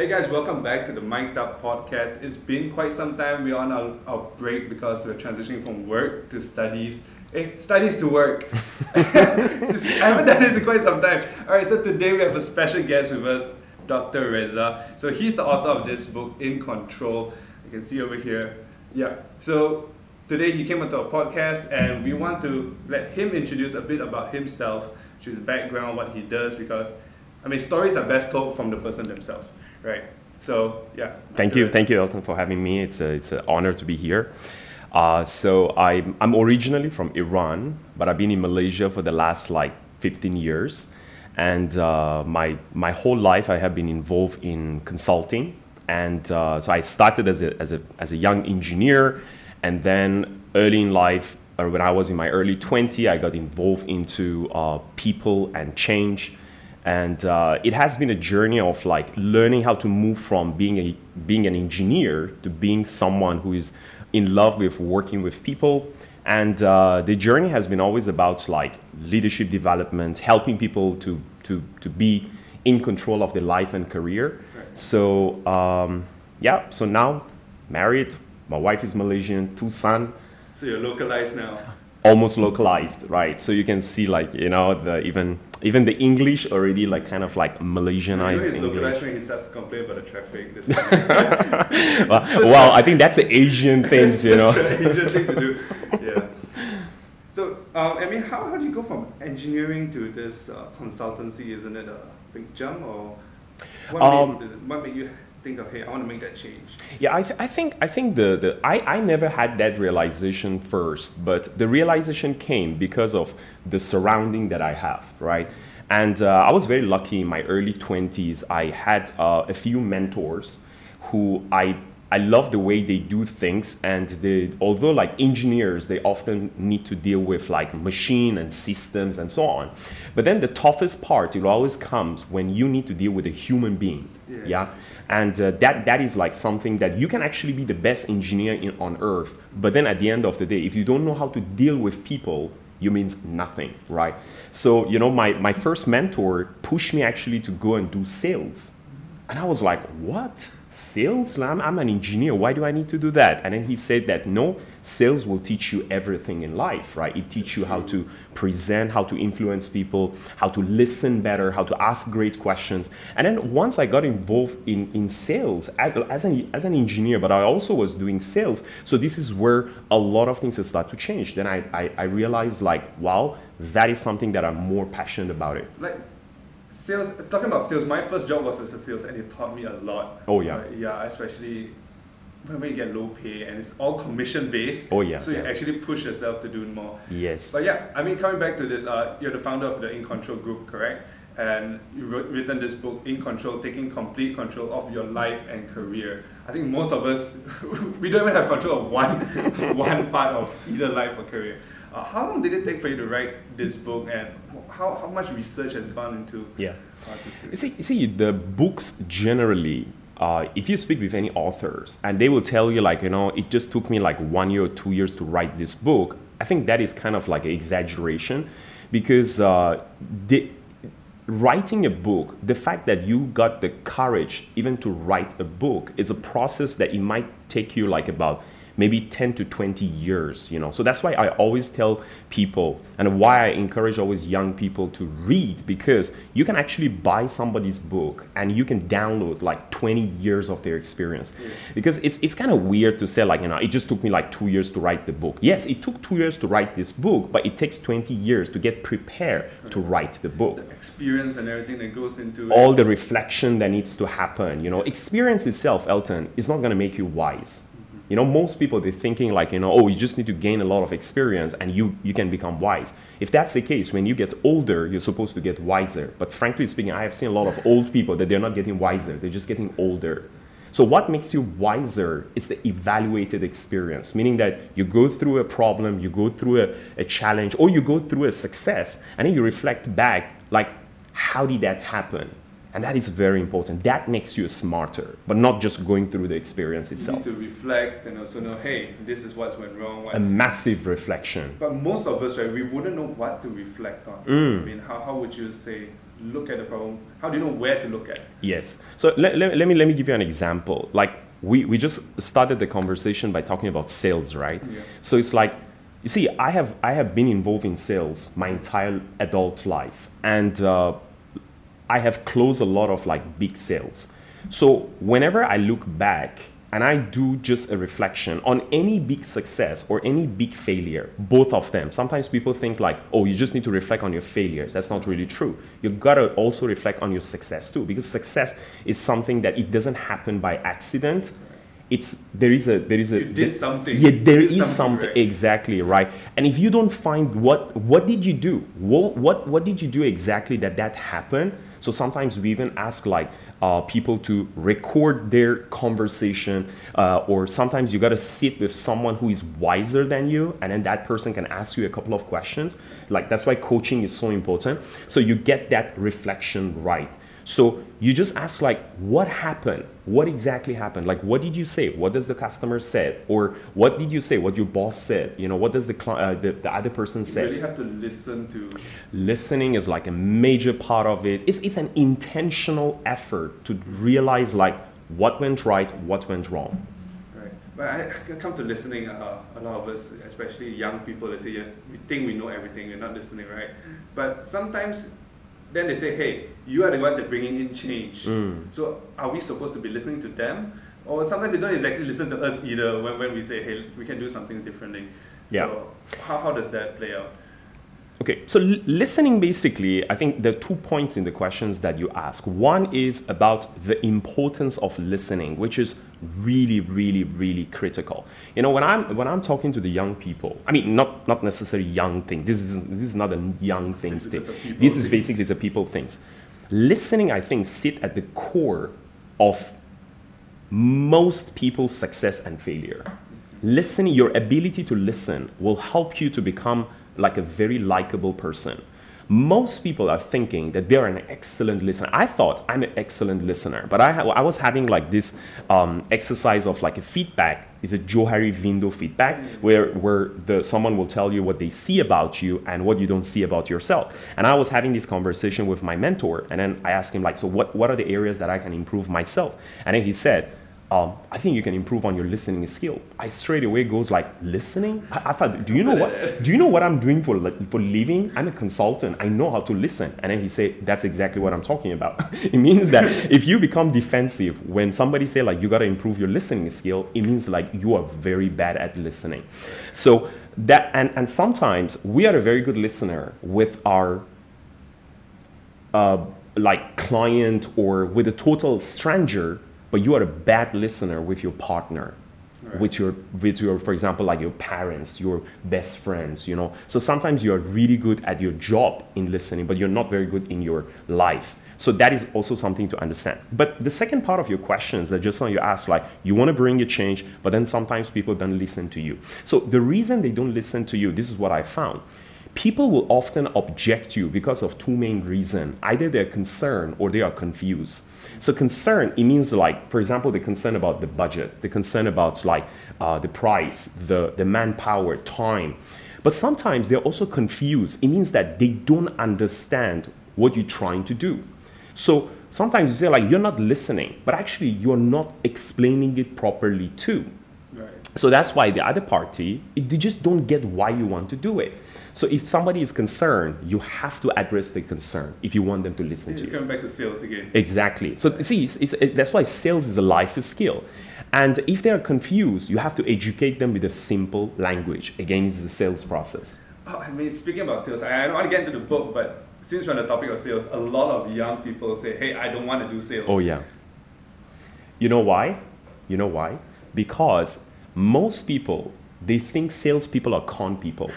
Hey guys, welcome back to the Mic'd Up podcast. It's been quite some time. We're on our, our break because we're transitioning from work to studies. Hey, studies to work. I haven't done this in quite some time. Alright, so today we have a special guest with us, Dr. Reza. So he's the author of this book, In Control. You can see over here. Yeah. So today he came onto our podcast and we want to let him introduce a bit about himself, his background, what he does, because I mean stories are best told from the person themselves right? So yeah. Thank you, thank you, Elton, for having me. It's a, it's an honor to be here. Uh, so I'm, I'm originally from Iran, but I've been in Malaysia for the last like 15 years. And uh, my, my whole life I have been involved in consulting. And uh, so I started as a, as, a, as a young engineer. And then early in life, or when I was in my early 20, I got involved into uh, people and change and uh, it has been a journey of like learning how to move from being a being an engineer to being someone who is in love with working with people. And uh, the journey has been always about like leadership development helping people to to to be in control of their life and career. So um, yeah so now married my wife is malaysian two son. So you're localized now. Almost localized right. So you can see like you know the even even the English already like kind of like Malaysianized know English. when he starts to complain about the traffic. well, well, I think that's the Asian things, you know. Asian thing to do. Yeah. So, um, I mean, how, how do you go from engineering to this uh, consultancy? Isn't it a big jump, or what, um, made, what made you think of hey i want to make that change. Yeah i, th- I think i think the, the I, I never had that realization first but the realization came because of the surrounding that i have right? And uh, i was very lucky in my early 20s i had uh, a few mentors who i I love the way they do things, and they, although like engineers, they often need to deal with like machine and systems and so on. But then the toughest part, it always comes when you need to deal with a human being. Yeah, yeah? and uh, that that is like something that you can actually be the best engineer in, on earth. But then at the end of the day, if you don't know how to deal with people, you means nothing, right? So you know, my my first mentor pushed me actually to go and do sales, and I was like, what? Sales? I'm, I'm, an engineer. Why do i need to do that? And then he said that no sales will teach you everything in life right? It teach you how to present how to influence people how to listen better how to ask great questions. And then once i got involved in, in sales as an, as an engineer but i also was doing sales so this is where a lot of things start to change. Then i, I, I realized like wow that is something that i'm more passionate about it. Like sales talking about sales my first job was as a sales and it taught me a lot. Oh yeah. Uh, yeah especially when you get low pay and it's all commission based. Oh yeah. So you actually push yourself to do more. Yes. But yeah i mean coming back to this uh, you're the founder of the in control group correct? And you wrote, written this book in control taking complete control of your life and career. I think most of us we don't even have control of one one part of either life or career uh, how long did it take for you to write this book, and how, how much research has gone into? Yeah, you see, you see, the books generally. Uh, if you speak with any authors and they will tell you like you know it just took me like one year or two years to write this book i think that is kind of like an exaggeration because uh, the, writing a book the fact that you got the courage even to write a book is a process that it might take you like about maybe 10 to 20 years you know. So that's why i always tell people and why i encourage always young people to read because you can actually buy somebody's book and you can download like 20 years of their experience. Yeah. because it's, it's kind of weird to say like you know it just took me like two years to write the book. Yes it took two years to write this book but it takes 20 years to get prepared to write the book. The experience and everything that goes into all it. the reflection that needs to happen you know. Experience itself elton is not going to make you wise you know, most people they're thinking like, you know, oh, you just need to gain a lot of experience and you you can become wise. If that's the case, when you get older, you're supposed to get wiser. But frankly speaking, I have seen a lot of old people that they're not getting wiser; they're just getting older. So what makes you wiser? It's the evaluated experience, meaning that you go through a problem, you go through a, a challenge, or you go through a success, and then you reflect back, like, how did that happen? And that is very important. That makes you smarter, but not just going through the experience itself. You need to reflect and also know, hey, this is what's went wrong. What... A massive reflection. But most of us, right, we wouldn't know what to reflect on. Mm. I mean, how, how would you say look at the problem? How do you know where to look at? Yes. So let, let, let me let me give you an example. Like we, we just started the conversation by talking about sales, right? Yeah. So it's like you see, I have I have been involved in sales my entire adult life, and uh, I have closed a lot of like big sales. So whenever I look back and I do just a reflection on any big success or any big failure, both of them. Sometimes people think like, oh, you just need to reflect on your failures. That's not really true. You gotta also reflect on your success too, because success is something that it doesn't happen by accident. It's there is a there is a You did something. Yeah, there is something, something right? exactly right. And if you don't find what what did you do? What what what did you do exactly that that happened? So sometimes we even ask like uh, people to record their conversation, uh, or sometimes you got to sit with someone who is wiser than you, and then that person can ask you a couple of questions. Like that's why coaching is so important. So you get that reflection right. So you just ask like, what happened? What exactly happened? Like, what did you say? What does the customer said? Or what did you say? What your boss said? You know, what does the cli- uh, the, the other person You say? really have to listen to. listening is like a major part of it it's, it's an intentional effort to realize like what went right what went wrong Right. But I, I come to listening, uh, a lot of us, especially young people, they say, yeah, we think we know everything, we're not listening, right? But sometimes then they say, hey, you are the one that bringing in change. Mm. So are we supposed to be listening to them? Or sometimes they don't exactly listen to us either when, when we say, hey, we can do something differently. Yeah. So how, how does that play out? Okay so l- listening basically i think there are two points in the questions that you ask. One is about the importance of listening which is really really really critical. You know when i'm when i'm talking to the young people i mean not not necessarily young thing this is this is not a young thing This is thing. people this is basically the people things. Listening i think sit at the core of most people's success and failure. Listening, your ability to listen will help you to become like a very likable person. Most people are thinking that they're an excellent listener. I thought I'm an excellent listener, but I, ha- I was having like this um, exercise of like a feedback. Is a Johari Window feedback where where the someone will tell you what they see about you and what you don't see about yourself. And I was having this conversation with my mentor, and then I asked him like, so what what are the areas that I can improve myself? And then he said, um, I think you can improve on your listening skill. I straight away goes like listening. I, I thought, do you know what? Do you know what I'm doing for for living? I'm a consultant. I know how to listen. And then he said, that's exactly what I'm talking about. it means that if you become defensive when somebody say like you got to improve your listening skill, it means like you are very bad at listening. So that and and sometimes we are a very good listener with our uh, like client or with a total stranger, but you are a bad listener with your partner, Right. with your with your for example like your parents, your best friends, you know. So sometimes you are really good at your job in listening, but you're not very good in your life. So that is also something to understand. But the second part of your questions that just now you asked, like you want to bring a change, but then sometimes people don't listen to you. So the reason they don't listen to you, this is what I found people will often object you because of two main reasons either they're concerned or they are confused so concern it means like for example the concern about the budget the concern about like uh, the price the, the manpower time but sometimes they're also confused it means that they don't understand what you're trying to do so sometimes you say like you're not listening but actually you're not explaining it properly too Right. so that's why the other party, they just don't get why you want to do it. So if somebody is concerned, you have to address the concern if you want them to listen to It's you. coming back to sales again. Exactly. So see, it's, it's, it, that's why sales is a life skill. And if they are confused, you have to educate them with a simple language. Again, it's the sales process. Oh, I mean, speaking about sales, I, I don't want to get into the book, but since we're on the topic of sales, a lot of young people say, hey, I don't want to do sales. Oh yeah. You know why? You know why? Because most people they think salespeople are con people.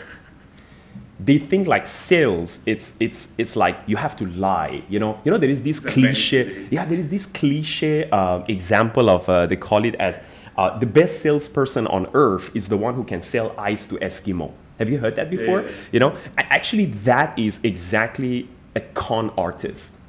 They think like sales, it's it's it's like you have to lie. You know, you know there is this cliche. Yeah, there is this cliche uh, example of uh, they call it as uh, the best salesperson on earth is the one who can sell ice to Eskimo. Have you heard that before? yeah, yeah. You know, actually that is exactly a con artist.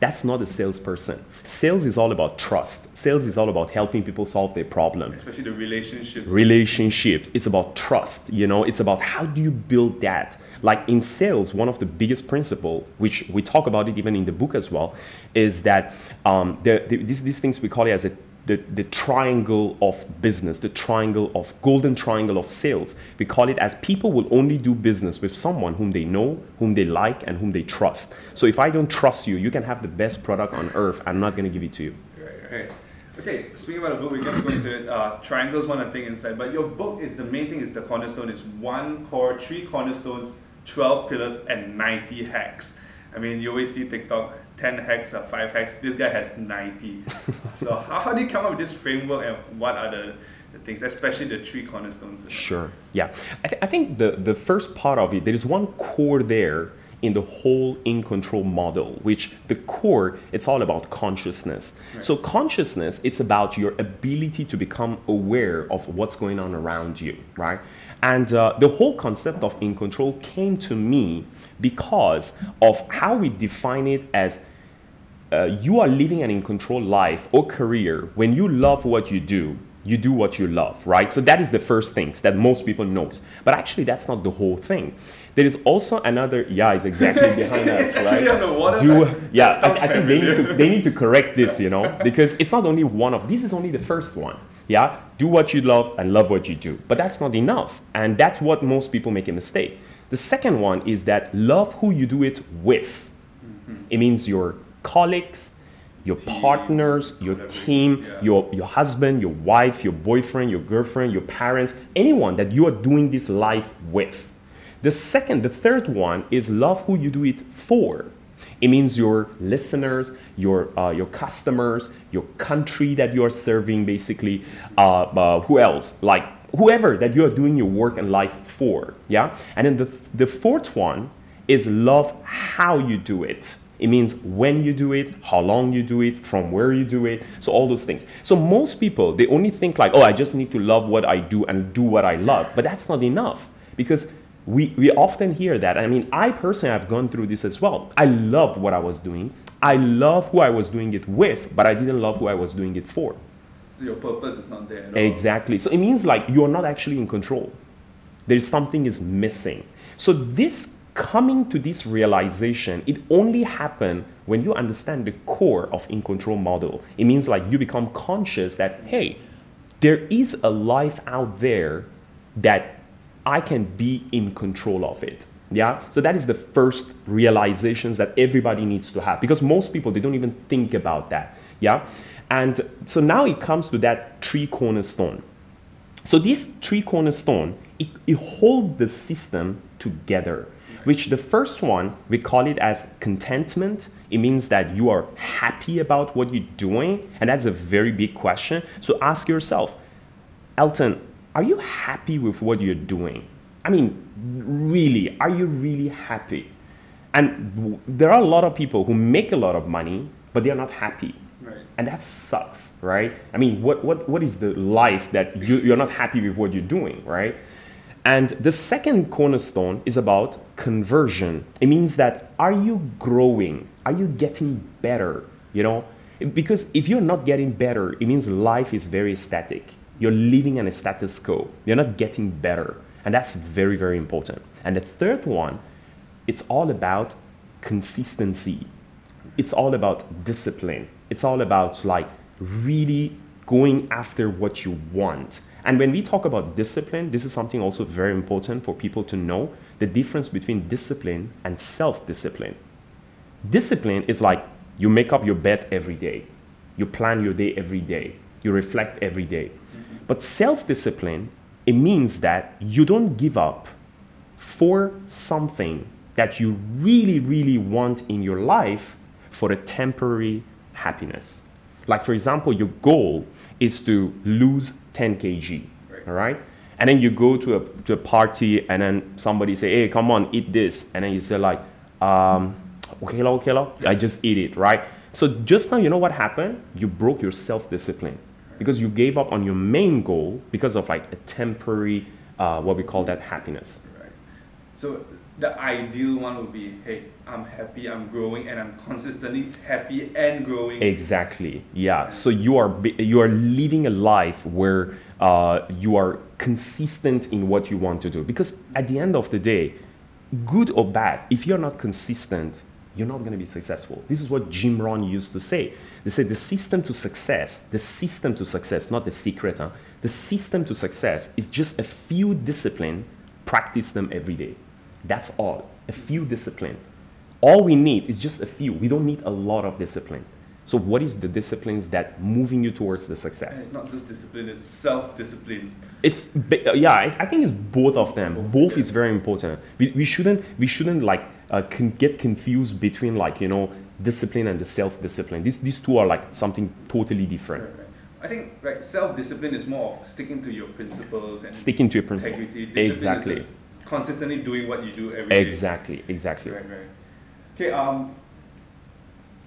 That's not a salesperson. Sales is all about trust. Sales is all about helping people solve their problems. Especially the relationships. Relationship. It's about trust. You know, it's about how do you build that. Like in sales, one of the biggest principle, which we talk about it even in the book as well, is that um, the, the, these, these things we call it as a the, the triangle of business, the triangle of golden triangle of sales. We call it as people will only do business with someone whom they know, whom they like, and whom they trust. So if I don't trust you, you can have the best product on earth. I'm not going to give it to you. Right, right. Okay, speaking about the book, we're going to go into. Uh, triangles, one thing inside, but your book is the main thing is the cornerstone is one core, three cornerstones, 12 pillars, and 90 hacks. I mean, you always see TikTok 10 hacks or 5 hacks. This guy has 90. so, how, how do you come up with this framework and what are the, the things, especially the three cornerstones? Sure. Yeah. I, th- I think the, the first part of it, there is one core there in the whole in control model which the core it's all about consciousness right. so consciousness it's about your ability to become aware of what's going on around you right and uh, the whole concept of in control came to me because of how we define it as uh, you are living an in control life or career. When you love what you do you do what you love right? So that is the first things that most people knows. But actually that's not the whole thing. There is also another yeah it's exactly behind us right? do yeah I, I, think they need to they need to correct this you know because it's not only one of this is only the first one yeah do what you love and love what you do but that's not enough and that's what most people make a mistake the second one is that love who you do it with. Mm-hmm. It means your colleagues, your team, partners, your team, yeah. your, your husband, your wife, your boyfriend, your girlfriend, your parents, anyone that you are doing this life with. The second, the third one is love who you do it for. It means your listeners, your uh, your customers, your country that you are serving, basically. Uh, uh, who else? Like whoever that you are doing your work and life for. Yeah. And then the, the fourth one is love how you do it. It means when you do it, how long you do it, from where you do it. So all those things. So most people they only think like, oh, I just need to love what I do and do what I love. But that's not enough because we we often hear that. I mean, I personally have gone through this as well. I loved what I was doing. I love who I was doing it with, but I didn't love who I was doing it for your purpose is not there. Exactly. So it means like you're not actually in control. There's something is missing. So this coming to this realization, it only happen when you understand the core of in control model. It means like you become conscious that hey, there is a life out there that I can be in control of it. Yeah. So that is the first realizations that everybody needs to have because most people they don't even think about that. Yeah. And so now it comes to that three cornerstone. So this three cornerstone, it, it holds the system together, which the first one, we call it as contentment. It means that you are happy about what you're doing. And that's a very big question. So ask yourself, Elton, are you happy with what you're doing? I mean, really, are you really happy? And there are a lot of people who make a lot of money, but they're not happy. Right. And that sucks, right? I mean, what, what, what is the life that you, you're not happy with what you're doing, right? And the second cornerstone is about conversion. It means that are you growing? Are you getting better? You know, because if you're not getting better, it means life is very static. You're living in a status quo. You're not getting better. And that's very, very important. And the third one, it's all about consistency. It's all about discipline. It's all about like really going after what you want. And when we talk about discipline, this is something also very important for people to know the difference between discipline and self discipline. Discipline is like you make up your bed every day, you plan your day every day, you reflect every day. Mm-hmm. But self discipline, it means that you don't give up for something that you really, really want in your life for a temporary happiness. Like, for example, your goal is to lose 10 kg, right. all right? And then you go to a, to a party and then somebody say, hey, come on, eat this. And then you say like, um, okay, okay, I just eat it, right? So just now, you know what happened? You broke your self-discipline because you gave up on your main goal because of like a temporary, uh, what we call that happiness. Right. So the ideal one would be hey i'm happy i'm growing and i'm consistently happy and growing exactly yeah so you are you are living a life where uh, you are consistent in what you want to do because at the end of the day good or bad, if you're not consistent, you're not going to be successful. This is what Jim Rohn used to say. They said the system to success, the system to success, not the secret, huh? the system to success is just a few discipline, practice them every day. That's all. A few discipline. All we need is just a few. We don't need a lot of discipline. So, what is the disciplines that moving you towards the success? It's not just discipline; it's self-discipline. It's yeah, I, I think it's both of them. Both is very important. We, we shouldn't we shouldn't like uh, can get confused between like you know discipline and the self-discipline. These these two are like something totally different. Right, right. I think like self-discipline is more of sticking to your principles and Sticking to your principle. integrity. Discipline is Exactly. consistently doing what you do every day. Exactly. Exactly. Right, right. Okay. Um.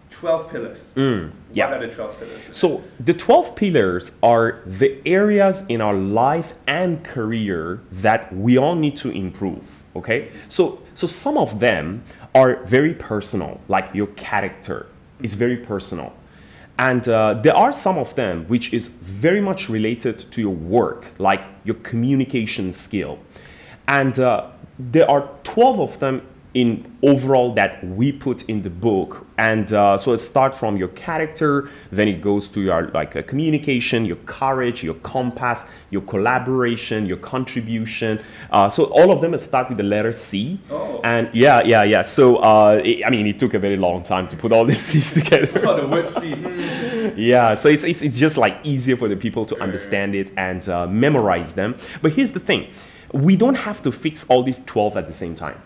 Twelve pillars. Mm, yeah. What are the twelve pillars? So the 12 pillars are the areas in our life and career that we all need to improve, okay? So so some of them are very personal, like your character is very personal. And uh, there are some of them which is very much related to your work, like your communication skill. And uh, there are 12 of them in overall that we put in the book. And uh, so it starts from your character then it goes to your like uh, communication your courage your compass your collaboration your contribution. Uh, so all of them start with the letter c. Oh. and yeah yeah yeah. So uh, it, i mean it took a very long time to put all these c's together. Oh, the word C. Yeah so it's, it's, it's just like easier for the people to understand it and uh, memorize them. But here's the thing. We don't have to fix all these 12 at the same time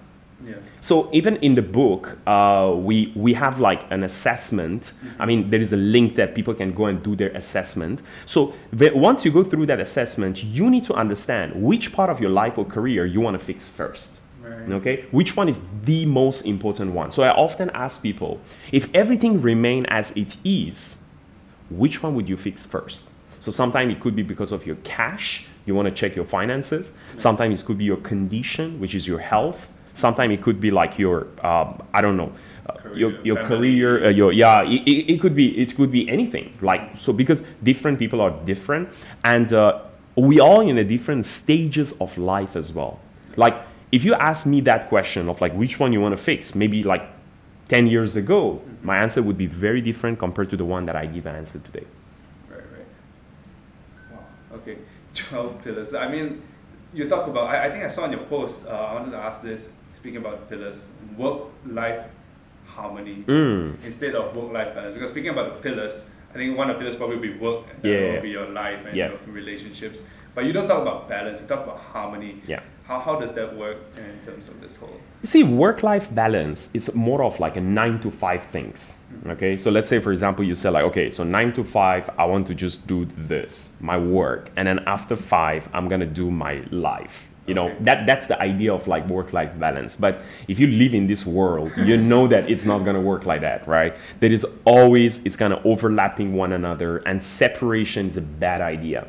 Yeah. so even in the book, uh, we we have like an assessment. I mean, there is a link that people can go and do their assessment. So the- once you go through that assessment, you need to understand which part of your life or career you want to fix first. Right. Okay, which one is the most important one? So I often ask people, if everything remain as it is, which one would you fix first? So sometimes it could be because of your cash, you want to check your finances. Sometimes it could be your condition, which is your health. Sometimes it could be like your, um, I don't know, uh, your, Career, your family. career, uh, your yeah. It, it, it could be it could be anything. Like so because different people are different, and uh, we all in a different stages of life as well. Like if you ask me that question of like which one you want to fix, maybe like 10 years ago, my answer would be very different compared to the one that I give an answer today. Right, right. Wow. Okay. Twelve pillars. I mean, you talk about. I, I think I saw in your post. Uh, I wanted to ask this. Speaking about pillars, work-life harmony Mm. instead of work-life balance. Because speaking about the pillars, I think one of the pillars probably be work, and Yeah, will be your life and Yeah. your relationships. But you don't talk about balance. You talk about harmony. Yeah. How, how does that work in terms of this whole? You see, work life balance is more of like a nine to five things. Okay, so let's say, for example, you say, like, okay, so nine to five, I want to just do this, my work, and then after five, I'm gonna do my life. You know, that, that's the idea of like work life balance. But if you live in this world, you know that it's not gonna work like that, right? There is always, it's kind of overlapping one another, and separation is a bad idea.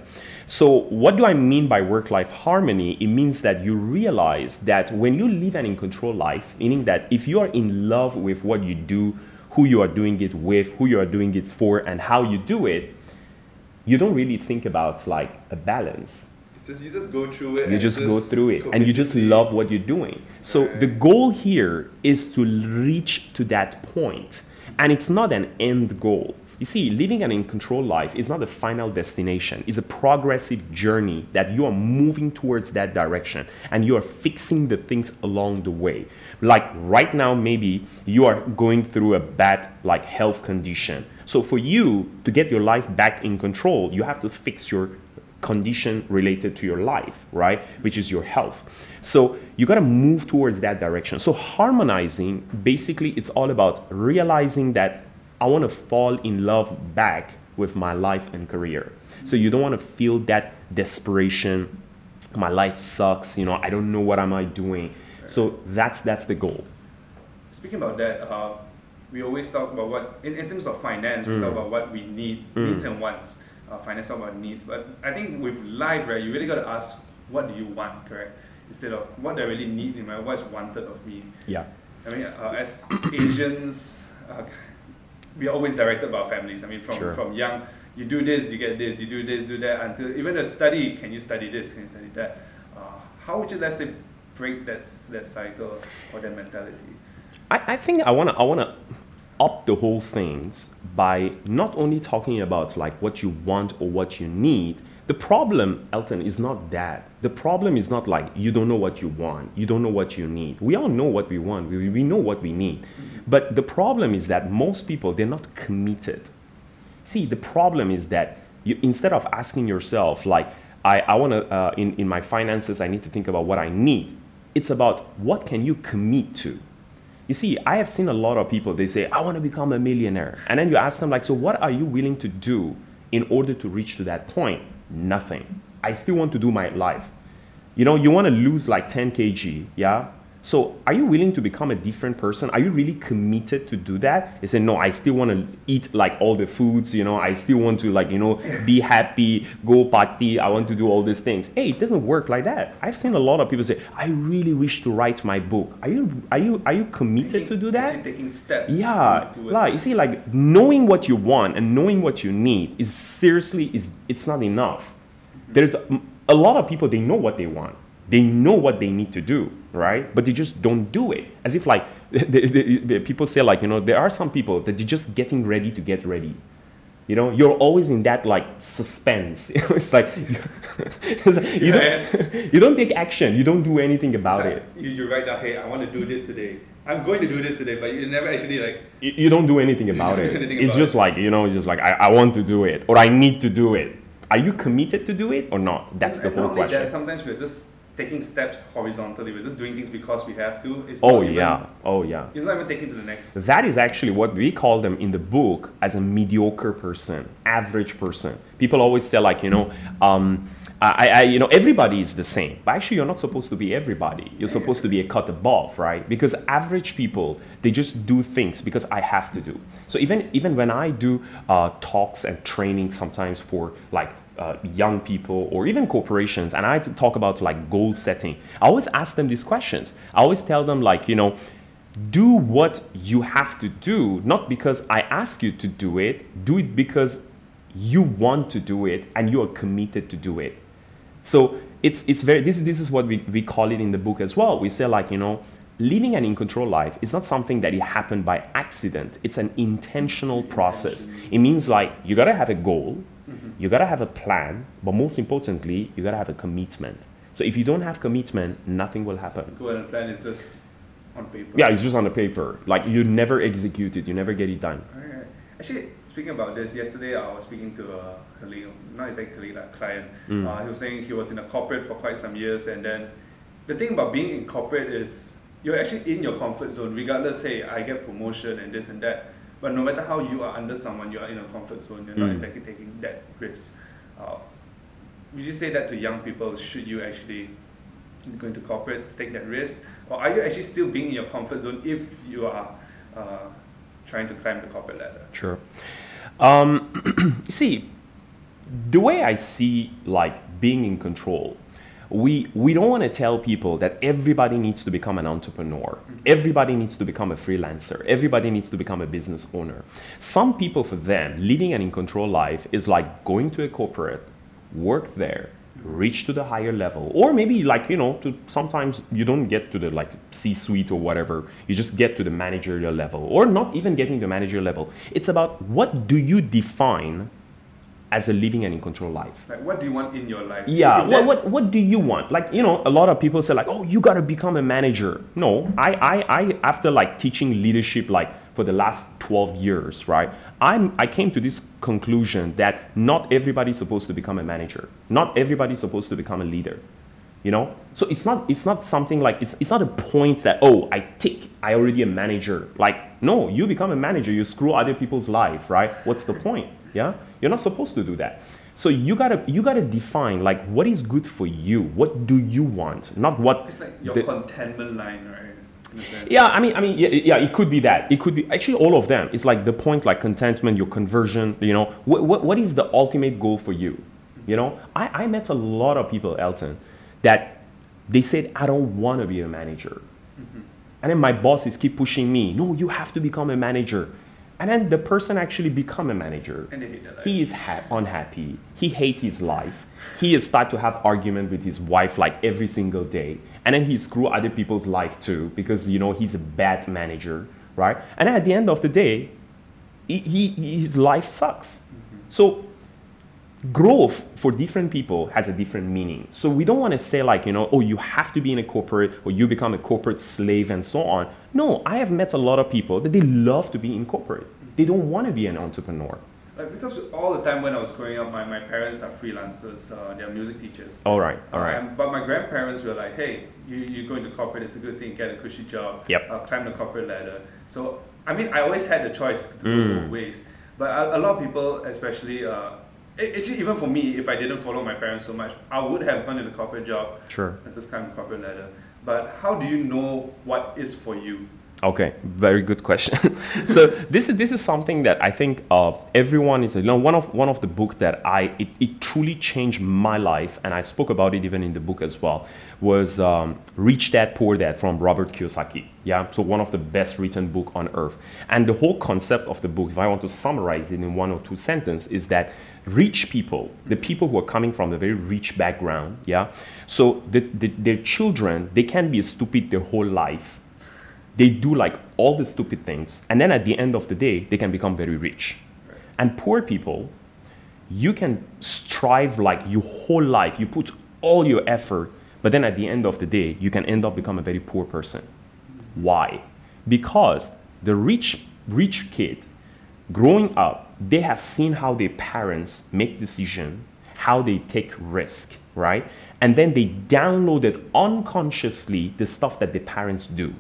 So, what do I mean by work life harmony? It means that you realize that when you live an in control life, meaning that if you are in love with what you do, who you are doing it with, who you are doing it for, and how you do it, you don't really think about like a balance. Just you just go through it. You and just go through it and you just love what you're doing. So, Right. the goal here is to reach to that point, and it's not an end goal. You see, living an in control life is not a final destination. It's a progressive journey that you are moving towards that direction and you are fixing the things along the way. Like right now, maybe you are going through a bad like health condition. So for you to get your life back in control, you have to fix your condition related to your life, right? Which is your health. So you got to move towards that direction. So harmonizing, basically, it's all about realizing that I want to fall in love back with my life and career. So you don't want to feel that desperation. My life sucks. You know, I don't know what am I doing. So that's that's the goal. Speaking about that, uh, we always talk about what in, in terms of finance. We Mm. talk about what we need, needs and wants. Uh, finance talk about needs, but I think with life, right, you really got to ask, what do you want, correct? Instead of what do I really need in my what is wanted of me. Yeah. I mean, uh, as Asians, uh, we are always directed by our families. I mean, from, Sure. from young, you do this, you get this, you do this, do that, until even a study, can you study this, can you study that? Uh, how would you, let's say, break that that cycle or that mentality? I, I think I wanna I wanna up the whole things by not only talking about like what you want or what you need. The problem, Elton, is not that. The problem is not like you don't know what you want, you don't know what you need. We all know what we want, we, we know what we need. But the problem is that most people, they're not committed. See, the problem is that you, instead of asking yourself, like, I, I want to, uh, in, in my finances, I need to think about what I need. It's about what can you commit to. You see, I have seen a lot of people, they say, I want to become a millionaire. And then you ask them, like, so what are you willing to do in order to reach to that point? Nothing. I still want to do my life. You know, you want to lose like 10 kg, yeah? So, are you willing to become a different person? Are you really committed to do that? They say, no, I still want to eat like all the foods, you know, I still want to like, you know, be happy, go party, I want to do all these things. Hey, it doesn't work like that. I've seen a lot of people say, I really wish to write my book. Are you are you are you committed Taking- to do that? Taking steps. yeah to- like you see like knowing what you want and knowing what you need is seriously is it's not enough there's a, a lot of people they know what they want they know what they need to do right but they just don't do it as if like the, the, the- people say like you know there are some people that they're just getting ready to get ready you know you're always in that like suspense it's like, it's like you, don't, you don't take action you don't do anything about It's it You, you write down, hey, I want to do this today. I'm going to do this today, but you never actually like. you, you don't do anything about it. anything it's about just it. like, you know, it's just like, I, I want to do it or I need to do it. Are you committed to do it or not? That's the and whole not only that, question. sometimes we're just taking steps horizontally. We're just doing things because we have to. It's Oh, even, yeah. Oh, yeah. You're not even taking to the next. That is actually what we call them in the book as a mediocre person, average person. People always say like, you know, um, I, I, you know, everybody is the same, but actually you're not supposed to be everybody. You're supposed to be a cut above, right? Because average people, they just do things because I have to do. So even even when I do uh, talks and training sometimes for like uh, young people or even corporations and i talk about like goal setting. I always ask them these questions. I always tell them like you know do what you have to do not because i ask you to do it do it because you want to do it and you are committed to do it. So it's it's very this this is what we, we call it in the book as well. We say like you know living an in control life is not something that it happened by accident. It's an intentional process. It means like you gotta have a goal you gotta have a plan but most importantly you gotta have a commitment so if you don't have commitment nothing will happen Go and plan is just on paper. yeah it's just on the paper like you never execute it you never get it done. Actually, speaking about this, yesterday I was speaking to a colleague, not exactly colleague, like client. Mm. Uh, he was saying he was in a corporate for quite some years, and then the thing about being in corporate is you're actually in your comfort zone, regardless. Hey, I get promotion and this and that, but no matter how you are under someone, you are in a comfort zone. You're not Mm. exactly taking that risk. Uh, would you say that to young people? Should you actually go into corporate, take that risk, or are you actually still being in your comfort zone if you are uh, trying to climb the corporate ladder? Sure. Um, see, the way I see like being in control, we we don't want to tell people that everybody needs to become an entrepreneur. Everybody needs to become a freelancer. Everybody needs to become a business owner. Some people, for them, living an in control life is like going to a corporate, work there, reach to the higher level, or maybe like you know, to sometimes you don't get to the like C-suite or whatever. You just get to the managerial level, or not even getting to the managerial level. It's about what do you define as a living and in control life. Like, what do you want in your life? Yeah. What, what, what do you want? Like, you know, a lot of people say like, oh, you got to become a manager. No, I, I, I, after like teaching leadership, like for the last 12 years, right? I'm, I came to this conclusion that not everybody's supposed to become a manager. Not everybody's supposed to become a leader. You know? So it's not, it's not something like, it's, it's not a point that, oh, I tick, I already a manager. Like, no, you become a manager, you screw other people's life, right? What's the point? Yeah? You're not supposed to do that. So you gotta you gotta define like what is good for you. What do you want? Not what It's like your the- contentment line, right? In a sense. yeah, I mean, I mean, yeah, yeah, it could be that. It could be actually all of them. It's like the point, like contentment, your conversion. You know, what what, what is the ultimate goal for you? You know, I, I met a lot of people, Elton, that they said, I don't want to be a manager, mm-hmm. and then my bosses keep pushing me. No, you have to become a manager, and then the person actually become a manager. And they hate their life. he is ha- unhappy. He hate his life. He is start to have argument with his wife like every single day. And then he screw other people's life too because you know he's a bad manager right? And at the end of the day he, he his life sucks. Mm-hmm. So growth for different people has a different meaning. So we don't want to say like, you know, oh, you have to be in a corporate or you become a corporate slave and so on. No, I have met a lot of people that they love to be in corporate. They don't want to be an entrepreneur. Like because all the time when I was growing up, my, my parents are freelancers. Uh, they are music teachers. All right, all right. And- but my grandparents were like, "Hey, you you go into corporate. It's a good thing. Get a cushy job. Yep. Uh, climb the corporate ladder." So I mean, I always had the choice to Mm. go both ways. But a, a lot of people, especially, uh, actually even for me, if I didn't follow my parents so much, I would have gone into the corporate job Sure. and just climb the corporate ladder. But how do you know what is for you? Okay, very good question. so this is this is something that I think uh, everyone is. You know, one of one of the book that I it, it truly changed my life, and I spoke about it even in the book as well. Was um, Rich Dad Poor Dad from Robert Kiyosaki. Yeah, so one of the best written book on earth. And the whole concept of the book, if I want to summarize it in one or two sentences, is that rich people, the people who are coming from a very rich background, yeah, so the, the, their children they can be stupid their whole life. They do like all the stupid things and then at the end of the day they can become very rich. And poor people you can strive like your whole life. You put all your effort but then at the end of the day you can end up become a very poor person. Why? Because the rich rich kid growing up they have seen how their parents make decision how they take risk right? And then they downloaded unconsciously the stuff that the parents do.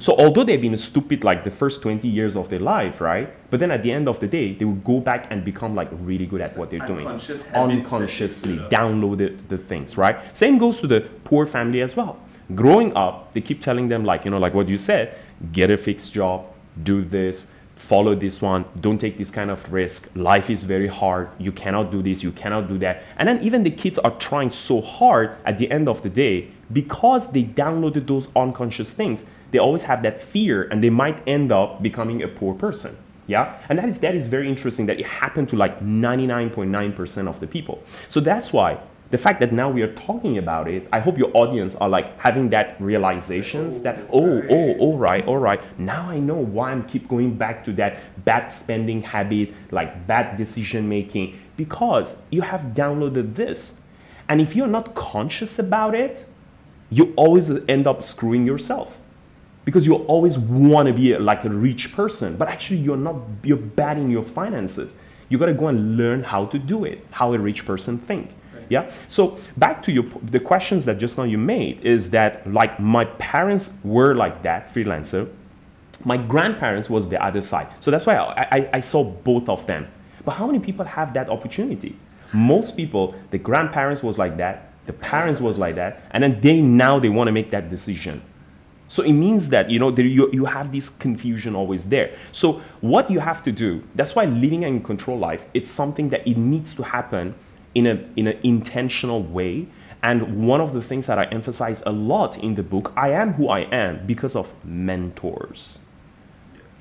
So although they've been stupid like the first 20 years of their life right? But then at the end of the day they will go back and become like really good at what they're doing. Unconscious habits that they unconsciously downloaded the things right? Same goes to the poor family as well. Growing up they keep telling them like you know like what you said get a fixed job do this follow this one. Don't take this kind of risk. Life is very hard. You cannot do this. You cannot do that. And then even the kids are trying so hard at the end of the day because they downloaded those unconscious things they always have that fear and they might end up becoming a poor person. Yeah? And that is that is very interesting that it happened to like 99.9% of the people. So that's why the fact that now we are talking about it i hope your audience are like having that realizations that oh oh all right all right. Now i know why i'm keep going back to that bad spending habit like bad decision making because you have downloaded this. And if you're not conscious about it you always end up screwing yourself because you always want to be like a rich person but actually you're not you're bad in your finances. You got to go and learn how to do it how a rich person think yeah? So back to your the questions that just now you made is that like my parents were like that freelancer. My grandparents was the other side. So that's why I, I, I saw both of them. But how many people have that opportunity? Most people the grandparents was like that the parents was like that and then they now they want to make that decision. So it means that you know there, you, you have this confusion always there. So what you have to do, that's why living in control life, it's something that it needs to happen in a in an intentional way. And one of the things that I emphasize a lot in the book, I am who I am because of mentors.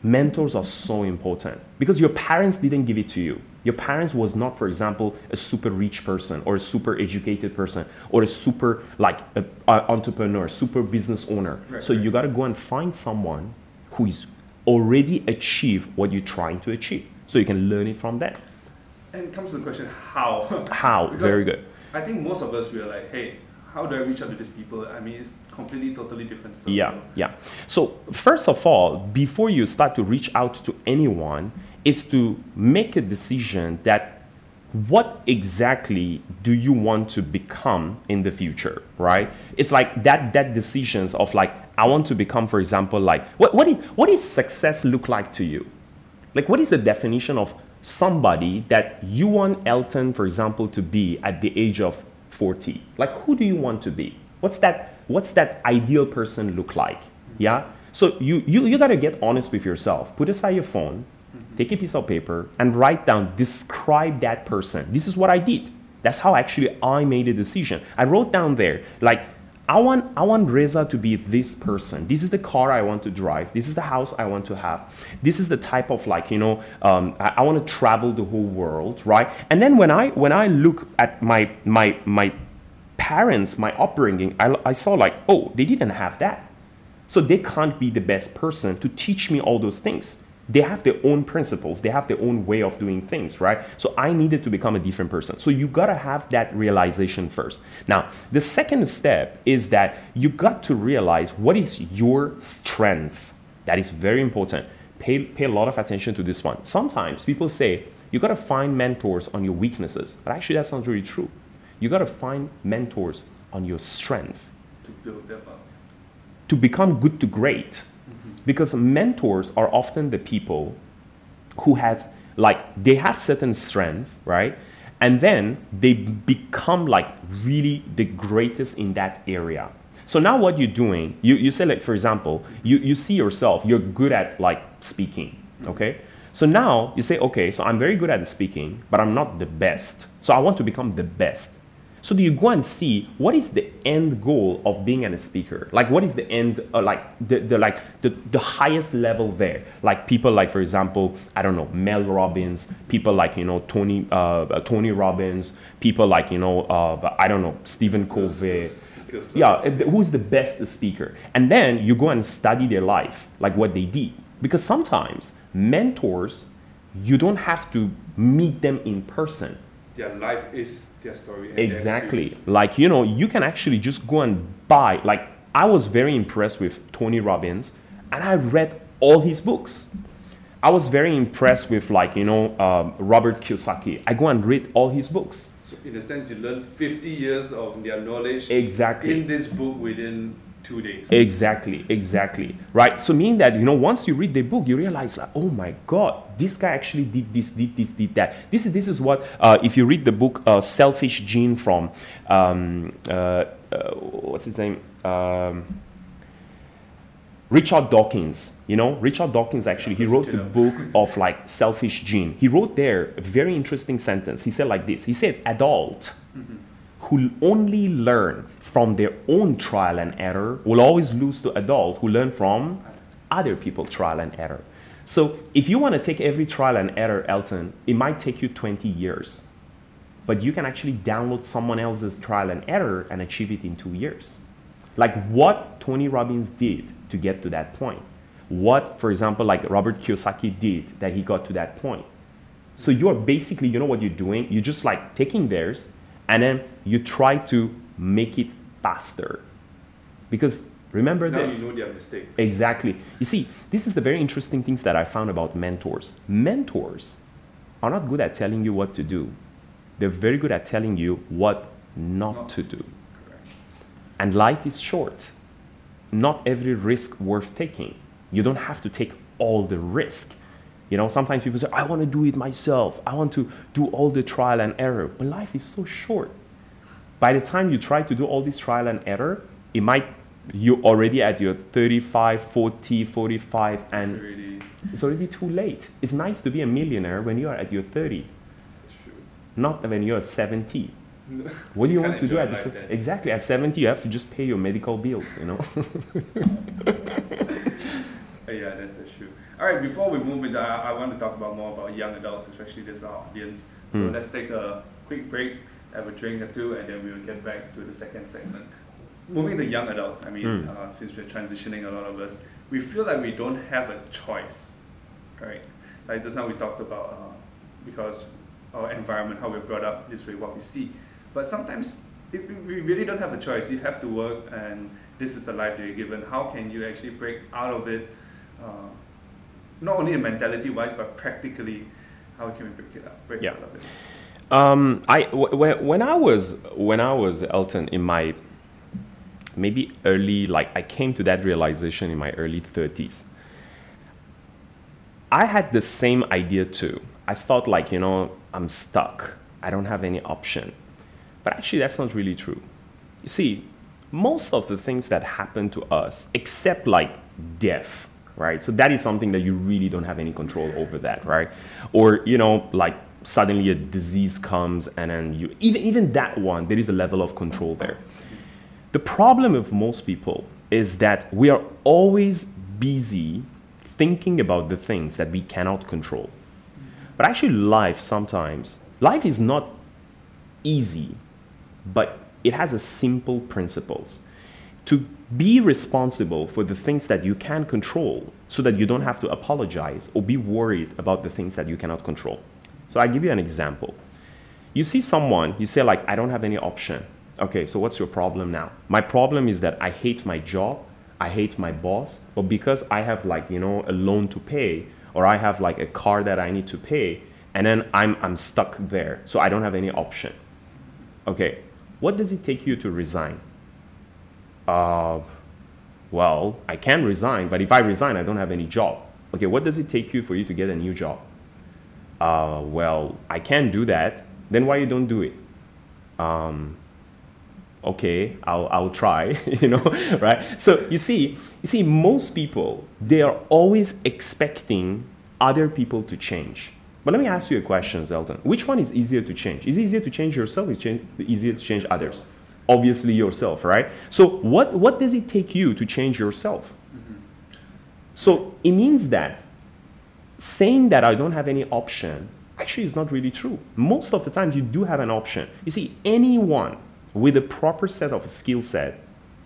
Mentors are so important because your parents didn't give it to you. Your parents was not, for example, a super rich person or a super educated person or a super like a, a entrepreneur, super business owner. Right, so right. you got to go and find someone who is already achieved what you're trying to achieve, so you can learn it from them. And it comes to the question, how? How? Very good. I think most of us we are like, hey, how do I reach out to these people? I mean, it's completely, totally different. Circle. Yeah, yeah. So first of all, before you start to reach out to anyone, is to make a decision that what exactly do you want to become in the future, right? It's like that that decisions of like I want to become, for example, like what what is what is success look like to you? Like what is the definition of somebody that you want Elton, for example, to be at the age of 40? Like who do you want to be? What's that what's that ideal person look like? Yeah? So you you, you gotta get honest with yourself. Put aside your phone, take a piece of paper and write down, describe that person. This is what I did. That's how actually I made a decision. I wrote down there, like I want I want Reza to be this person. This is the car I want to drive. This is the house I want to have. This is the type of like you know um, I, I want to travel the whole world, right? And then when I when I look at my my my parents, my upbringing, I, I saw like oh they didn't have that, so they can't be the best person to teach me all those things they have their own principles. They have their own way of doing things right? So i needed to become a different person. So you got to have that realization first. Now the second step is that you got to realize what is your strength that is very important. Pay, pay a lot of attention to this one. Sometimes people say you got to find mentors on your weaknesses. But actually that's not really true. You got to find mentors on your strength to build them up. to become good to great because mentors are often the people who has like they have certain strength right? And then they become like really the greatest in that area. So now what you're doing you, you say like for example you, you see yourself you're good at like speaking okay? So now you say okay so i'm very good at speaking but i'm not the best. So i want to become the best so do you go and see what is the end goal of being a speaker? Like what is the end, uh, like the, the like the, the highest level there? Like people like, for example, I don't know, Mel Robbins, people like you know Tony uh, Tony Robbins, people like you know uh, I don't know Stephen Covey. Yeah, uh, who's the best speaker? And then you go and study their life, like what they did, because sometimes mentors, you don't have to meet them in person their life is their story. exactly. Like, you know, you can actually just go and buy. Like, I was very impressed with Tony Robbins and I read all his books. I was very impressed with, like, you know, um, Robert Kiyosaki. I go and read all his books. So, in a sense, you learn 50 years of their knowledge exactly in this book within two days. Exactly, exactly. Right. So meaning that you know once you read the book, you realize like, oh my god, this guy actually did this, did this, did that. This is this is what uh, if you read the book uh, Selfish Gene from um, uh, uh what's his name. Um, Richard Dawkins, you know, Richard Dawkins actually, he wrote the book of like selfish gene. He wrote there a very interesting sentence. He said like this. He said, adult mm-hmm who only learn from their own trial and error will always lose to adult who learn from other people's trial and error. So if you want to take every trial and error, Elton, it might take you 20 years. But you can actually download someone else's trial and error and achieve it in two years. Like what Tony Robbins did to get to that point. What, for example, like Robert Kiyosaki did that he got to that point. So you're basically, you know what you're doing? You're just like taking theirs and then you try to make it faster. Because remember now this. You know their mistakes. Exactly. You see, this is the very interesting things that I found about mentors. Mentors are not good at telling you what to do. They're very good at telling you what not, not to do. Correct. And life is short. Not every risk worth taking. You don't have to take all the risk. You know, sometimes people say, I want to do it myself. I want to do all the trial and error. But life is so short. By the time you try to do all this trial and error, it might, you're already at your 35, 40, 45, and it's already, it's already too late. It's nice to be a millionaire when you are at your 30. Not when you're 70. What do you, you want to do at the, exactly at 70 you have to just pay your medical bills you know yeah that's, that's true all right, before we move into, I, I want to talk about more about young adults, especially this audience. So mm. let's take a quick break, have a drink or two, and then we will get back to the second segment. Moving to young adults, I mean, mm. uh, since we're transitioning, a lot of us, we feel like we don't have a choice, right? Like just now we talked about uh, because our environment, how we're brought up, this way, what we see. But sometimes it, we really don't have a choice. You have to work, and this is the life that you're given. How can you actually break out of it? Uh, not only in mentality wise, but practically, how can we break it up? Break yeah. out of it. Um, I w- when I was when I was Elton in my maybe early like I came to that realization in my early thirties. I had the same idea too. I thought like you know I'm stuck. I don't have any option, but actually that's not really true. You see, most of the things that happen to us, except like death, right? So that is something that you really don't have any control over that, right? Or, you know, like suddenly a disease comes and then you even even that one, there is a level of control there. The problem with most people is that we are always busy thinking about the things that we cannot control. But actually, life sometimes, life is not easy, but it has a simple principles. To be responsible for the things that you can control so that you don't have to apologize or be worried about the things that you cannot control. So I give you an example. You see someone, you say like I don't have any option. Okay, so what's your problem now? My problem is that I hate my job, I hate my boss, but because I have like, you know, a loan to pay or I have like a car that I need to pay and then I'm I'm stuck there. So I don't have any option. Okay, what does it take you to resign? Well, I can resign, but if I resign, I don't have any job. Okay, what does it take you for you to get a new job? Uh, well, I can't do that. Then why you don't do it? Um, okay, I'll, I'll try, you know, right? So you see, you see, most people, they are always expecting other people to change. But let me ask you a question, Elton. Which one is easier to change? Is it easier to change yourself? Is it easier to change others? Obviously yourself, right? So what, what does it take you to change yourself? Mm-hmm. So it means that saying that I don't have any option actually is not really true. Most of the times you do have an option. You see, anyone with a proper set of skill set,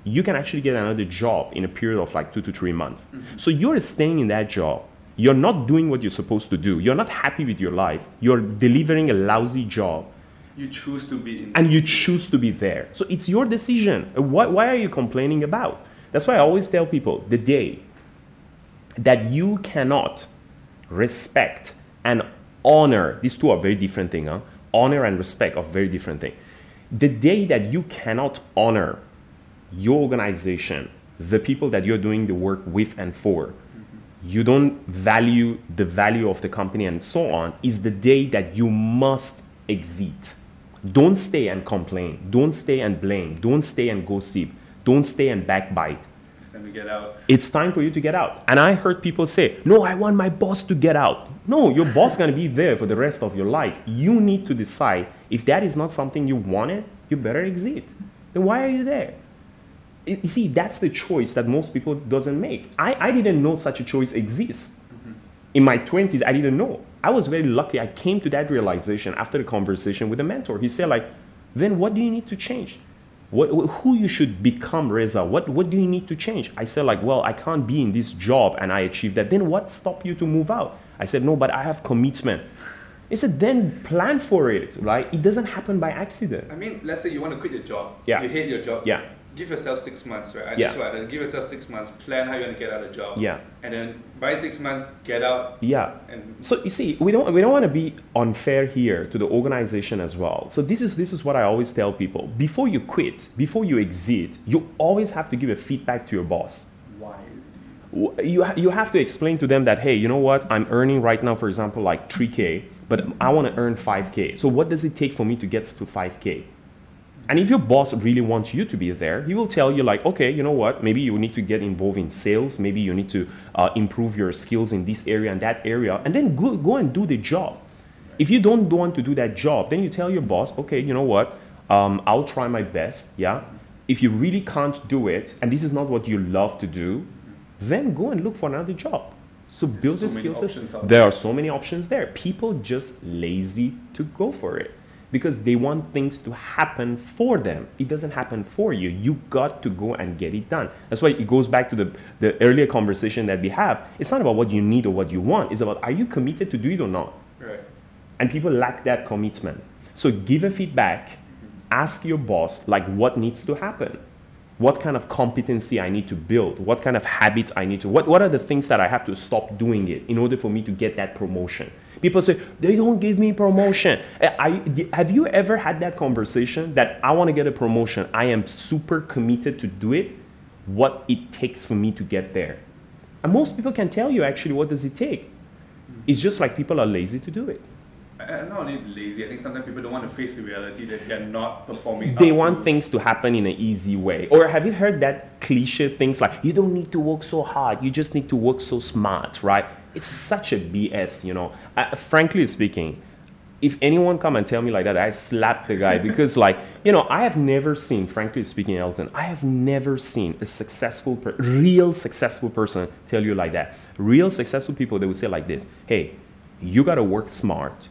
you can actually get another job in a period of like two to three months. Mm-hmm. So you're staying in that job. You're not doing what you're supposed to do. You're not happy with your life. You're delivering a lousy job you choose to be in and you choose to be there. So it's your decision. Why, why are you complaining about? That's why i always tell people the day that you cannot respect and honor these two are very different things huh? honor and respect are very different things the day that you cannot honor your organization the people that you're doing the work with and for mm-hmm. you don't value the value of the company and so on is the day that you must exit don't stay and complain. Don't stay and blame. Don't stay and gossip. Don't stay and backbite. It's time to get out. It's time for you to get out. And I heard people say, No, I want my boss to get out. No, your boss is going to be there for the rest of your life. You need to decide if that is not something you wanted, you better exit. Then why are you there? You see, that's the choice that most people doesn't make. I, I didn't know such a choice exists. In my 20s, I didn't know. I was very lucky. I came to that realization after the conversation with a mentor. He said, like, then what do you need to change? What, who you should become, Reza? What, what do you need to change? I said, like, well, I can't be in this job and I achieved that. Then what stopped you to move out? I said, no, but I have commitment. He said, then plan for it, right? It doesn't happen by accident. I mean, let's say you want to quit your job. Yeah. You hate your job. Yeah give yourself six months, right? Yeah. That's what Give yourself six months. Plan how you're gonna get out of job. Yeah. And then by six months, get out. Yeah. And so you see, we don't we don't want to be unfair here to the organization as well. So this is this is what I always tell people: before you quit, before you exit, you always have to give a feedback to your boss. Why? You you have to explain to them that hey, you know what? I'm earning right now, for example, like 3k, but I want to earn 5k. So what does it take for me to get to 5k? And if your boss really wants you to be there, he will tell you, like, okay, you know what? Maybe you need to get involved in sales. Maybe you need to uh, improve your skills in this area and that area, and then go, go and do the job. If you don't want to do that job, then you tell your boss, okay, you know what? Um, I'll try my best. Yeah. If you really can't do it, and this is not what you love to do, then go and look for another job. So build so the skills. There. there are so many options there. People just lazy to go for it because they want things to happen for them. It doesn't happen for you. You got to go and get it done. That's why it goes back to the, the earlier conversation that we have. It's not about what you need or what you want. It's about are you committed to do it or not? Right. And people lack that commitment. So give a feedback. Ask your boss like what needs to happen. What kind of competency I need to build? What kind of habits I need to? What, what are the things that I have to stop doing it in order for me to get that promotion? People say, they don't give me promotion. Eh, I, have you ever had that conversation that I want to get a promotion? I am super committed to do it, what it takes for me to get there. And most people can tell you actually what does it take. It's just like people are lazy to do it. I'm not only lazy, I think sometimes people don't want to face the reality that they're not performing. They want to. things to happen in an easy way. Or have you heard that cliche things like, you don't need to work so hard, you just need to work so smart, right? It's such a BS, you know. Uh, frankly speaking, if anyone come and tell me like that, I slap the guy because like you know I have never seen, frankly speaking, Elton, I have never seen a successful, per- real successful person tell you like that. Real successful people they would say like this: Hey, you gotta work smart,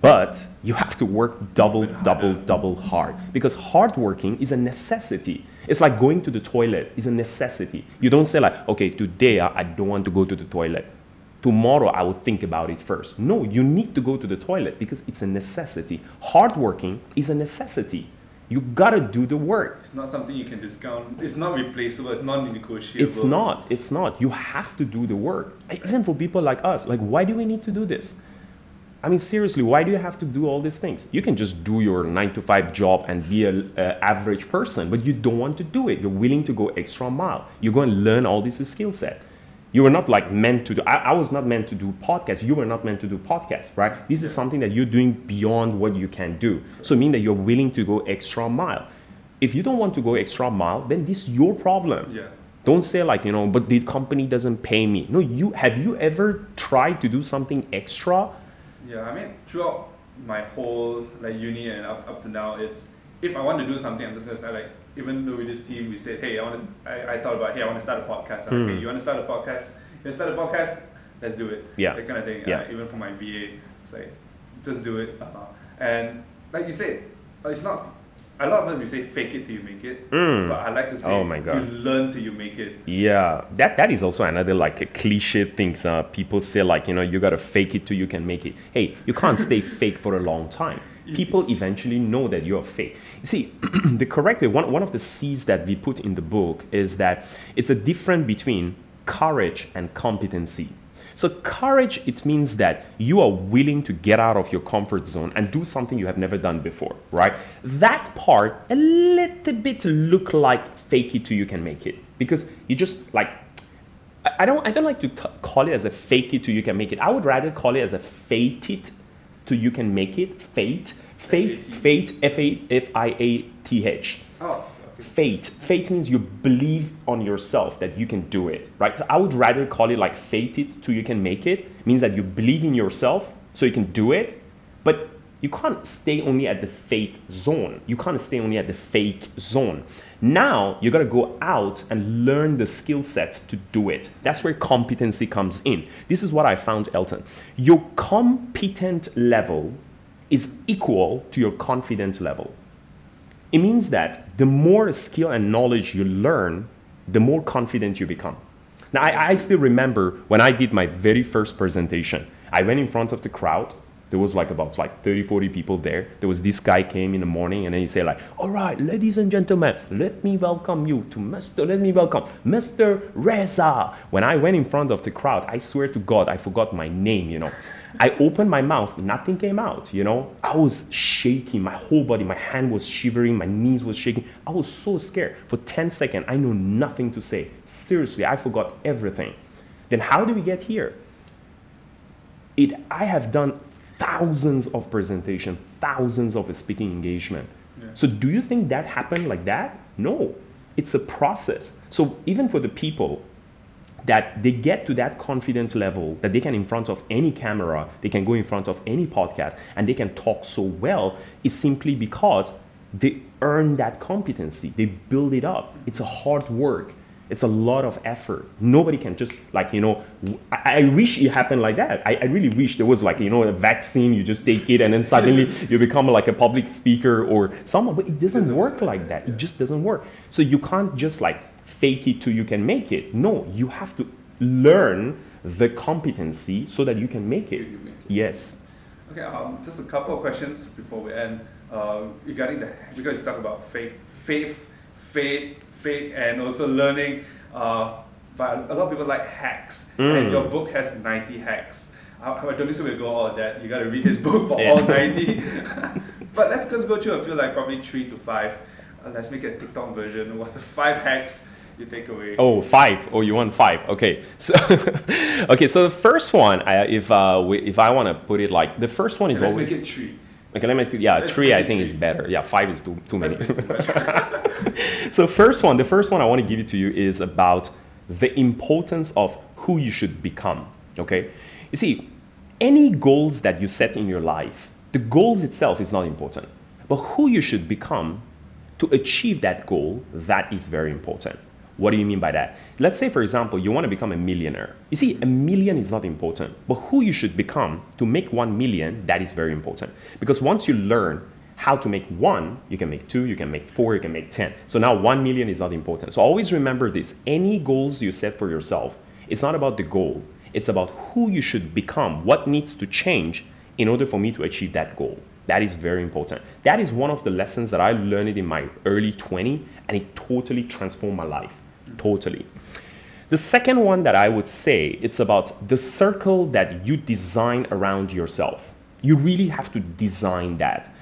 but you have to work double, double, double hard because hard working is a necessity. It's like going to the toilet is a necessity. You don't say like, okay, today I I don't want to go to the toilet tomorrow I will think about it first. No, you need to go to the toilet because it's a necessity. Hard working is a necessity. You gotta do the work. It's not something you can discount. It's not replaceable. It's not negotiable. It's not. It's not. You have to do the work. Even for people like us, like why do we need to do this? I mean, seriously, why do you have to do all these things? You can just do your nine to five job and be an average person, but you don't want to do it. You're willing to go extra mile. You're going to learn all this skill set. You were not like meant to do. I, I was not meant to do podcasts. You were not meant to do podcasts, right? This is something that you're doing beyond what you can do. So, it means that you're willing to go extra mile. If you don't want to go extra mile, then this is your problem. Yeah. Don't say like you know, but the company doesn't pay me. No, you have you ever tried to do something extra? Yeah, I mean, throughout my whole like uni and up, up to now, it's if I want to do something, I'm just gonna start like even though with this team we said, hey, I want to, I, I thought about, hey, I want to start a podcast. I'm like, Hmm. Okay, you want to start a podcast? You want to start a podcast? Let's do it. Yeah. That kind of thing. Yeah. Uh, even for my VA, it's like, just do it. Uh-huh. and like you said, uh, it's not. A lot of us we say fake it till you make it, Mm. but I like to say Oh my God. you learn till you make it. Yeah, that that is also another like a cliche things. Uh, people say like you know you gotta fake it till you can make it. Hey, you can't stay fake for a long time. People eventually know that you're fake. You see, the correct way one one of the C's that we put in the book is that it's a difference between courage and competency. So courage it means that you are willing to get out of your comfort zone and do something you have never done before, right? That part a little bit look like fake it till you can make it because you just like I don't I don't like to call it as a fake it till you can make it. I would rather call it as a fate it till you can make it. Fate, fate, fate, F A F I A T H Oh, okay. fate. Fate means you believe on yourself that you can do it right? So i would rather call it like fate it till you can make it means that you believe in yourself so you can do it. But you can't stay only at the fake zone. You can't stay only at the fake zone. Now you got to go out and learn the skill set to do it. That's where competency comes in. This is what i found elton. Your competent level is equal to your confidence level. It means that the more skill and knowledge you learn, the more confident you become. Now, I, I still remember when I did my very first presentation, I went in front of the crowd. There was like about like 30, 40 people there. There was this guy came in the morning and then he said like, all right, ladies and gentlemen, let me welcome you to Mr. Let me welcome Mr. Reza. When I went in front of the crowd, I swear to God, I forgot my name, you know. I opened my mouth, nothing came out, you know. I was shaking, my whole body, my hand was shivering, my knees was shaking. I was so scared. For 10 seconds, I know nothing to say. Seriously, I forgot everything. Then how do we get here? It I have done thousands of presentation, thousands of speaking engagement. So do you think that happened like that? No. It's a process. So even for the people that they get to that confidence level that they can in front of any camera they can go in front of any podcast and they can talk so well is simply because they earn that competency they build it up it's a hard work it's a lot of effort nobody can just like you know i, I wish it happened like that I, I really wish there was like you know a vaccine you just take it and then suddenly you become like a public speaker or someone but it doesn't work like that it just doesn't work so you can't just like fake it till you can make it. No, you have to learn the competency so that you can make it. You make it. Yes. Okay, um, just a couple of questions before we end. Uh, regarding the because you talk about faith, faith, faith, faith, and also learning. Uh, but a lot of people like hacks, and Mm. your book has ninety hacks. I, I don't think so. We'll go all that. You got to read this book for Yeah. all ninety. but let's just go through a few, like probably three to five. Uh, let's make a TikTok version. What's the five hacks you take away? Oh, five. Oh, you want five? Okay. So, okay. So the first one, I, if uh, we, if I want to put it like the first one is let's always make it three. Okay. Let me see. Yeah, three. I think is better. Yeah, five is too too many. Let's make it too much. so first one, the first one I want to give it to you is about the importance of who you should become. Okay, you see, any goals that you set in your life, the goals itself is not important, but who you should become to achieve that goal, that is very important. What do you mean by that? Let's say, for example, you want to become a millionaire. You see, a million is not important, but who you should become to make one million, that is very important. Because once you learn how to make one, you can make two, you can make four, you can make 10. So now one million is not important. So always remember this any goals you set for yourself, it's not about the goal, it's about who you should become, what needs to change in order for me to achieve that goal. That is very important. That is one of the lessons that I learned in my early 20 and it totally transformed my life. Totally. The second one that I would say it's about the circle that you design around yourself. You really have to design that.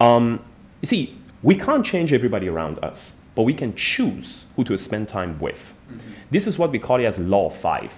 Um, you see, we can't change everybody around us, but we can choose who to spend time with. Mm-hmm. This is what we call it as law of five.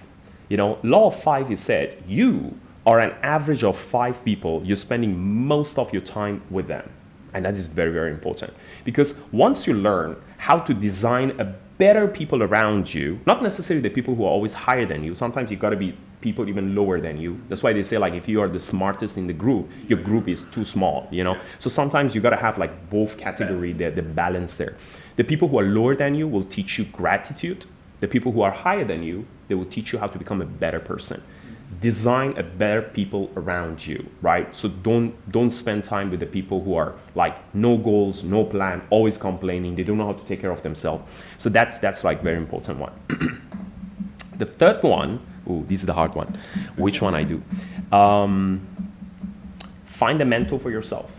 You know, law of five is said you are an average of five people, you're spending most of your time with them. And that is very, very important. Because once you learn how to design a better people around you, not necessarily the people who are always higher than you, sometimes you've gotta be people even lower than you. That's why they say like if you are the smartest in the group, your group is too small, you know? So sometimes you gotta have like both category, the, the balance there. The people who are lower than you will teach you gratitude. The people who are higher than you, they will teach you how to become a better person design a better people around you right? So don't don't spend time with the people who are like no goals no plan always complaining. They don't know how to take care of themselves. So that's that's like very important one. The third one oh this is the hard one. Which one i do? Um, find a mentor for yourself.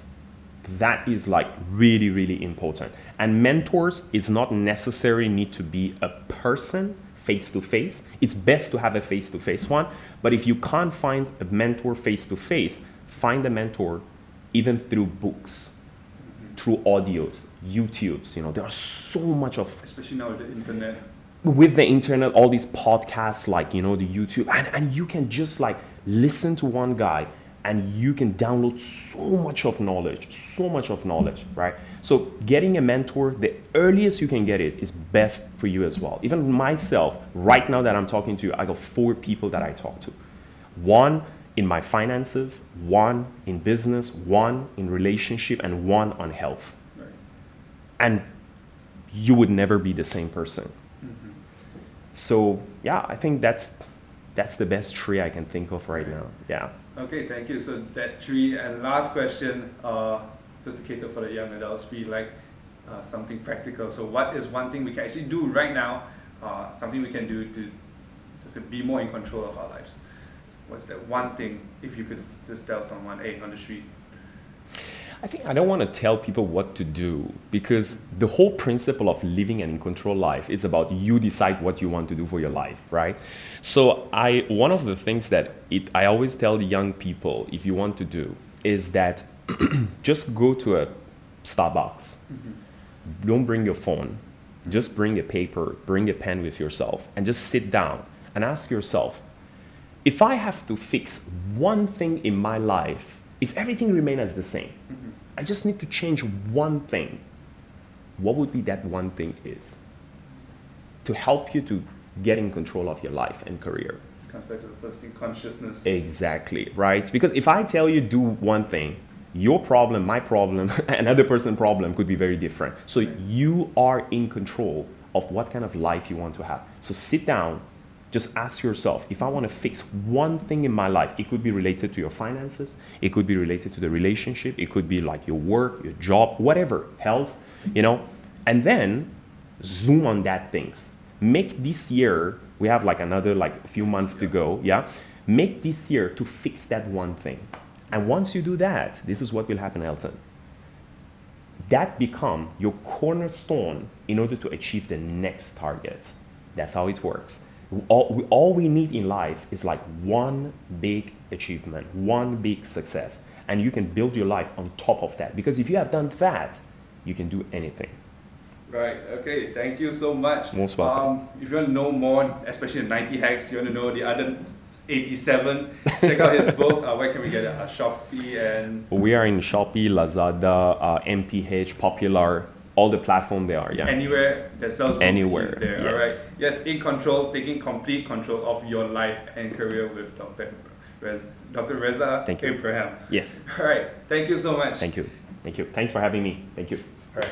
That is like really really important. And mentors is not necessarily need to be a person face to face. It's best to have a face to face one but if you can't find a mentor face to face, find a mentor even through books, mm-hmm. through audios, YouTubes. You know, there are so much of especially now with the internet. With the internet, all these podcasts like you know the YouTube, and, and you can just like listen to one guy and you can download so much of knowledge, so much of knowledge, right? So getting a mentor, the earliest you can get it is best for you as well. Even myself, right now that I'm talking to you, I got four people that I talk to. One in my finances, one in business, one in relationship, and one on health. Right. And you would never be the same person. Mm-hmm. So yeah, I think that's that's the best tree I can think of right now. Yeah. Okay, thank you. So that three and last question. Uh, just to cater for the young adults, we like uh, something practical. So what is one thing we can actually do right now, uh, something we can do to just to be more in control of our lives? What's that one thing, if you could just tell someone, hey, on the street, I think I don't want to tell people what to do because the whole principle of living an in control life is about you decide what you want to do for your life, right? So I one of the things that it I always tell the young people if you want to do is that just go to a Starbucks. Mm-hmm. Don't bring your phone. Just bring a paper, bring a pen with yourself, and just sit down and ask yourself if I have to fix one thing in my life, if everything remains as the same, mm-hmm. I just need to change one thing. What would be that one thing is to help you to get in control of your life and career? Comes back to the first thing, consciousness. Exactly, right? Because if I tell you do one thing, your problem, my problem, another person's problem could be very different. So you are in control of what kind of life you want to have. So sit down, just ask yourself if I want to fix one thing in my life, it could be related to your finances, it could be related to the relationship, it could be like your work, your job, whatever, health, you know, and then zoom on that things. Make this year, we have like another like a few months to go, yeah? Make this year to fix that one thing. And once you do that, this is what will happen, Elton. That become your cornerstone in order to achieve the next target. That's how it works. All we, all we need in life is like one big achievement, one big success, and you can build your life on top of that. Because if you have done that, you can do anything. Right. Okay. Thank you so much. Most welcome. Um, if you want to know more, especially the 90 hacks, you want to know the other 87. Check out his book. Uh, where can we get it? Uh, Shopee and. We are in Shopee, Lazada, uh, MPH, Popular, all the platform they are. Yeah. Anywhere that sells books, Anywhere. there. Yes. All right. Yes, in control, taking complete control of your life and career with Dr. Rez, Dr. Reza Thank you. Abraham. Yes. All right. Thank you so much. Thank you. Thank you. Thanks for having me. Thank you. All right.